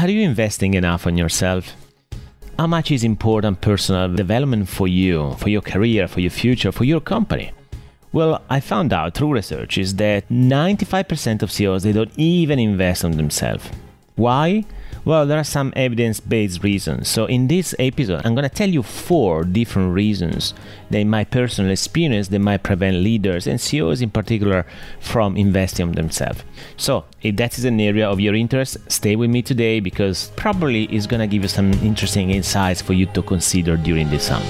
Are you investing enough on yourself? How much is important personal development for you, for your career, for your future, for your company? Well, I found out through research is that 95% of CEOs they don't even invest on themselves. Why? Well, there are some evidence based reasons. So, in this episode, I'm going to tell you four different reasons that, in my personal experience, they might prevent leaders and CEOs in particular from investing on themselves. So, if that is an area of your interest, stay with me today because probably it's going to give you some interesting insights for you to consider during this summer.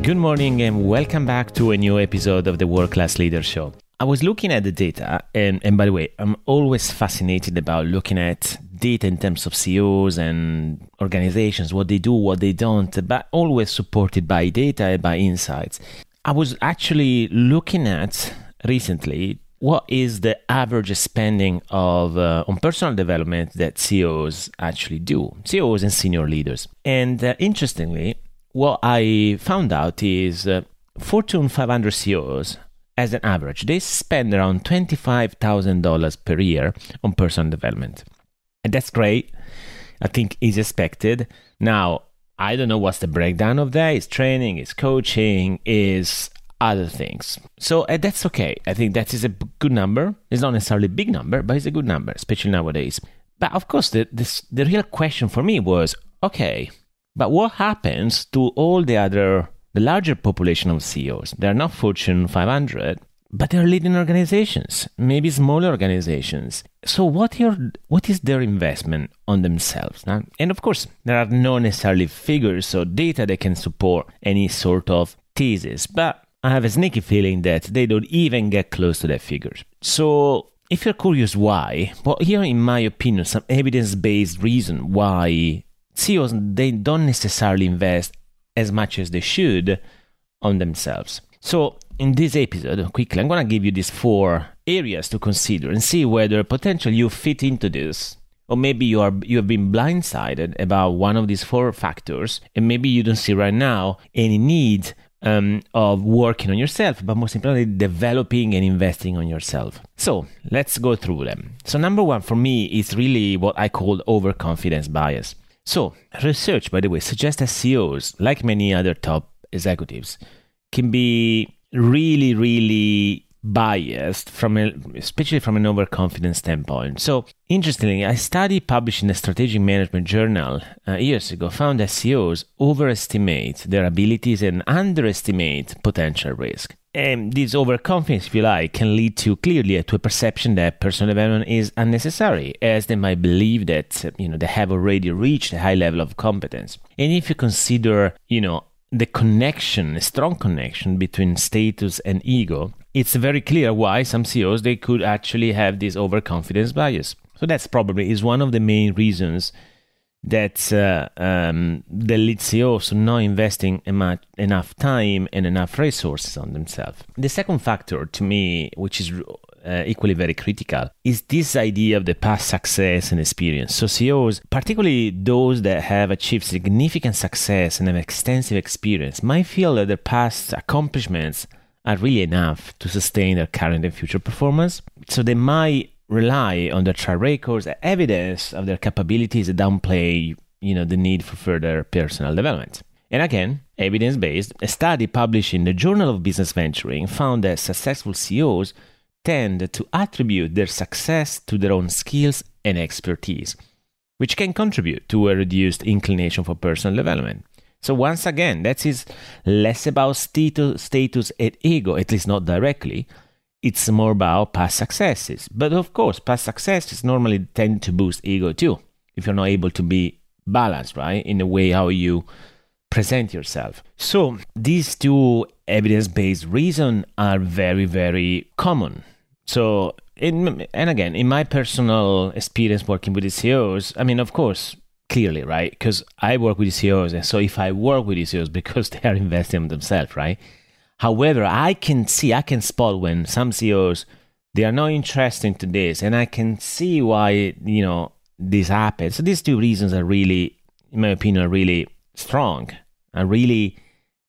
Good morning and welcome back to a new episode of the World Class Leader Show. I was looking at the data, and, and by the way, I'm always fascinated about looking at data in terms of CEOs and organizations, what they do, what they don't, but always supported by data and by insights. I was actually looking at recently what is the average spending of uh, on personal development that CEOs actually do, CEOs and senior leaders. And uh, interestingly, what I found out is uh, Fortune 500 CEOs as an average, they spend around $25,000 per year on personal development. And that's great. I think is expected. Now, I don't know what's the breakdown of that. Is training, is coaching, is other things. So uh, that's okay. I think that is a good number. It's not necessarily a big number, but it's a good number, especially nowadays. But of course, the, this, the real question for me was okay, but what happens to all the other the larger population of CEOs. They're not Fortune 500, but they're leading organizations, maybe smaller organizations. So what, your, what is their investment on themselves? And of course, there are no necessarily figures or data that can support any sort of thesis, but I have a sneaky feeling that they don't even get close to that figures. So if you're curious why, well, here in my opinion, some evidence-based reason why CEOs they don't necessarily invest as much as they should on themselves. So, in this episode, quickly, I'm going to give you these four areas to consider and see whether potentially you fit into this. Or maybe you are you have been blindsided about one of these four factors, and maybe you don't see right now any need um, of working on yourself, but most importantly, developing and investing on yourself. So let's go through them. So number one for me is really what I call overconfidence bias. So, research, by the way, suggests that CEOs, like many other top executives, can be really, really biased from a, especially from an overconfidence standpoint. So, interestingly, a study published in the Strategic Management Journal uh, years ago found that CEOs overestimate their abilities and underestimate potential risk. And this overconfidence, if you like, can lead to clearly to a perception that personal development is unnecessary, as they might believe that you know they have already reached a high level of competence. And if you consider, you know, the connection, a strong connection between status and ego, it's very clear why some CEOs they could actually have this overconfidence bias. So that's probably is one of the main reasons that uh, um, the are not investing enough time and enough resources on themselves. The second factor to me, which is uh, equally very critical, is this idea of the past success and experience. So CEOs, particularly those that have achieved significant success and have extensive experience, might feel that their past accomplishments are really enough to sustain their current and future performance. So they might rely on their track records, evidence of their capabilities, downplay, you know, the need for further personal development. And again, evidence based, a study published in the Journal of Business Venturing found that successful CEOs tend to attribute their success to their own skills and expertise, which can contribute to a reduced inclination for personal development. So once again, that is less about status and ego, at least not directly, it's more about past successes. But of course, past successes normally tend to boost ego too, if you're not able to be balanced, right, in the way how you present yourself. So these two evidence-based reasons are very, very common. So, in, and again, in my personal experience working with the CEOs, I mean, of course, clearly, right? Because I work with CEOs, and so if I work with CEOs because they are investing in themselves, right? However, I can see, I can spot when some CEOs they are not interested to this, and I can see why you know this happens. So these two reasons are really, in my opinion, are really strong and really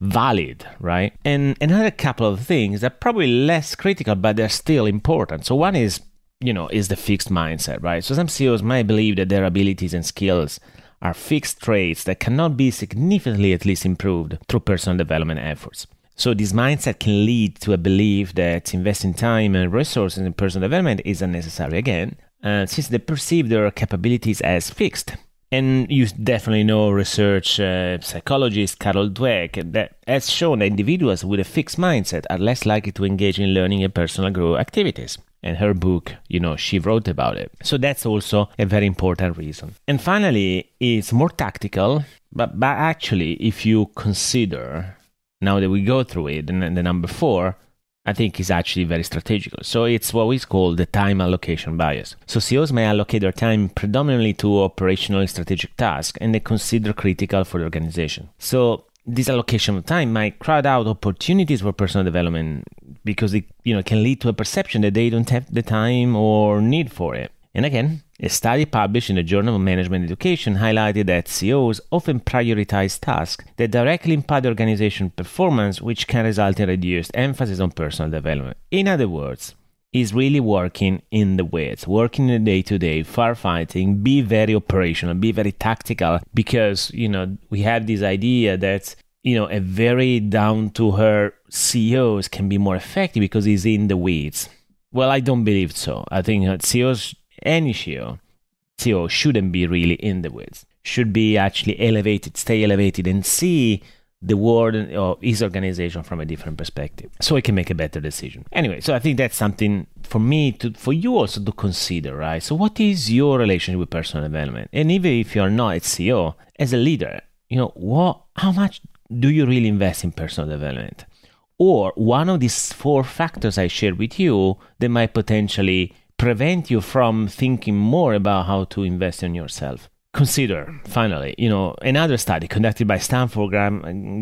valid, right? And another couple of things that are probably less critical, but they're still important. So one is you know, is the fixed mindset, right? So some CEOs might believe that their abilities and skills are fixed traits that cannot be significantly at least improved through personal development efforts. So this mindset can lead to a belief that investing time and resources in personal development is unnecessary again, uh, since they perceive their capabilities as fixed. And you definitely know research uh, psychologist Carol Dweck that has shown that individuals with a fixed mindset are less likely to engage in learning and personal growth activities. And her book, you know, she wrote about it. So that's also a very important reason. And finally, it's more tactical, but, but actually, if you consider now that we go through it, and then the number four, I think is actually very strategical. So it's what we call the time allocation bias. So CEOs may allocate their time predominantly to operational and strategic tasks and they consider critical for the organization. So this allocation of time might crowd out opportunities for personal development because it you know can lead to a perception that they don't have the time or need for it. And again, a study published in the Journal of Management Education highlighted that CEOs often prioritize tasks that directly impact organization performance, which can result in reduced emphasis on personal development. In other words, is really working in the weeds, working in the day to day, firefighting, be very operational, be very tactical, because, you know, we have this idea that, you know, a very down to earth CEOs can be more effective because he's in the weeds. Well, I don't believe so. I think CEOs any CEO, CEO shouldn't be really in the weeds. Should be actually elevated, stay elevated, and see the world or his organization from a different perspective, so he can make a better decision. Anyway, so I think that's something for me to, for you also to consider, right? So, what is your relationship with personal development? And even if you're not a CEO, as a leader, you know what? How much do you really invest in personal development? Or one of these four factors I shared with you that might potentially prevent you from thinking more about how to invest in yourself. Consider, finally, you know, another study conducted by Stanford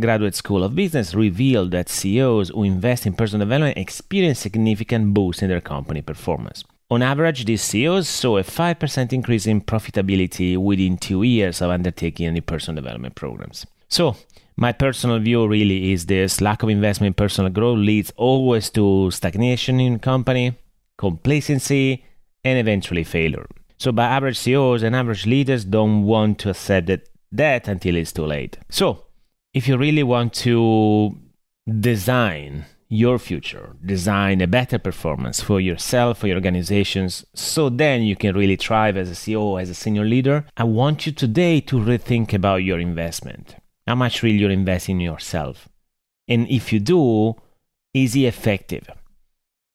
Graduate School of Business revealed that CEOs who invest in personal development experience significant boosts in their company performance. On average, these CEOs saw a 5% increase in profitability within two years of undertaking any personal development programs. So, my personal view really is this lack of investment in personal growth leads always to stagnation in company, complacency, and eventually failure. So, by average CEOs and average leaders don't want to accept that, that until it's too late. So, if you really want to design your future, design a better performance for yourself, for your organizations, so then you can really thrive as a CEO, as a senior leader, I want you today to rethink about your investment. How much really you're investing in yourself? And if you do, is it effective?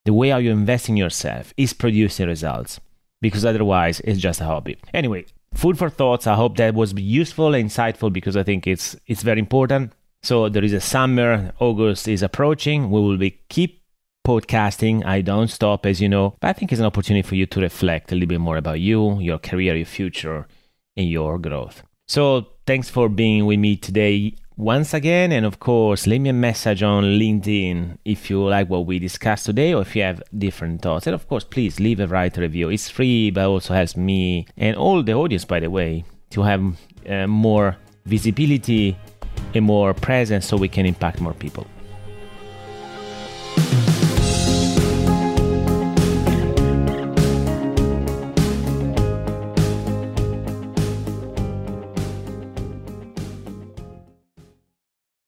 The way how you invest in yourself is producing results because otherwise it's just a hobby. Anyway, food for thoughts. I hope that was useful and insightful because I think it's it's very important. So there is a summer, August is approaching. We will be keep podcasting. I don't stop, as you know. But I think it's an opportunity for you to reflect a little bit more about you, your career, your future, and your growth. So thanks for being with me today once again. And of course, leave me a message on LinkedIn if you like what we discussed today or if you have different thoughts. And of course, please leave a write review. It's free, but also helps me and all the audience, by the way, to have uh, more visibility and more presence so we can impact more people.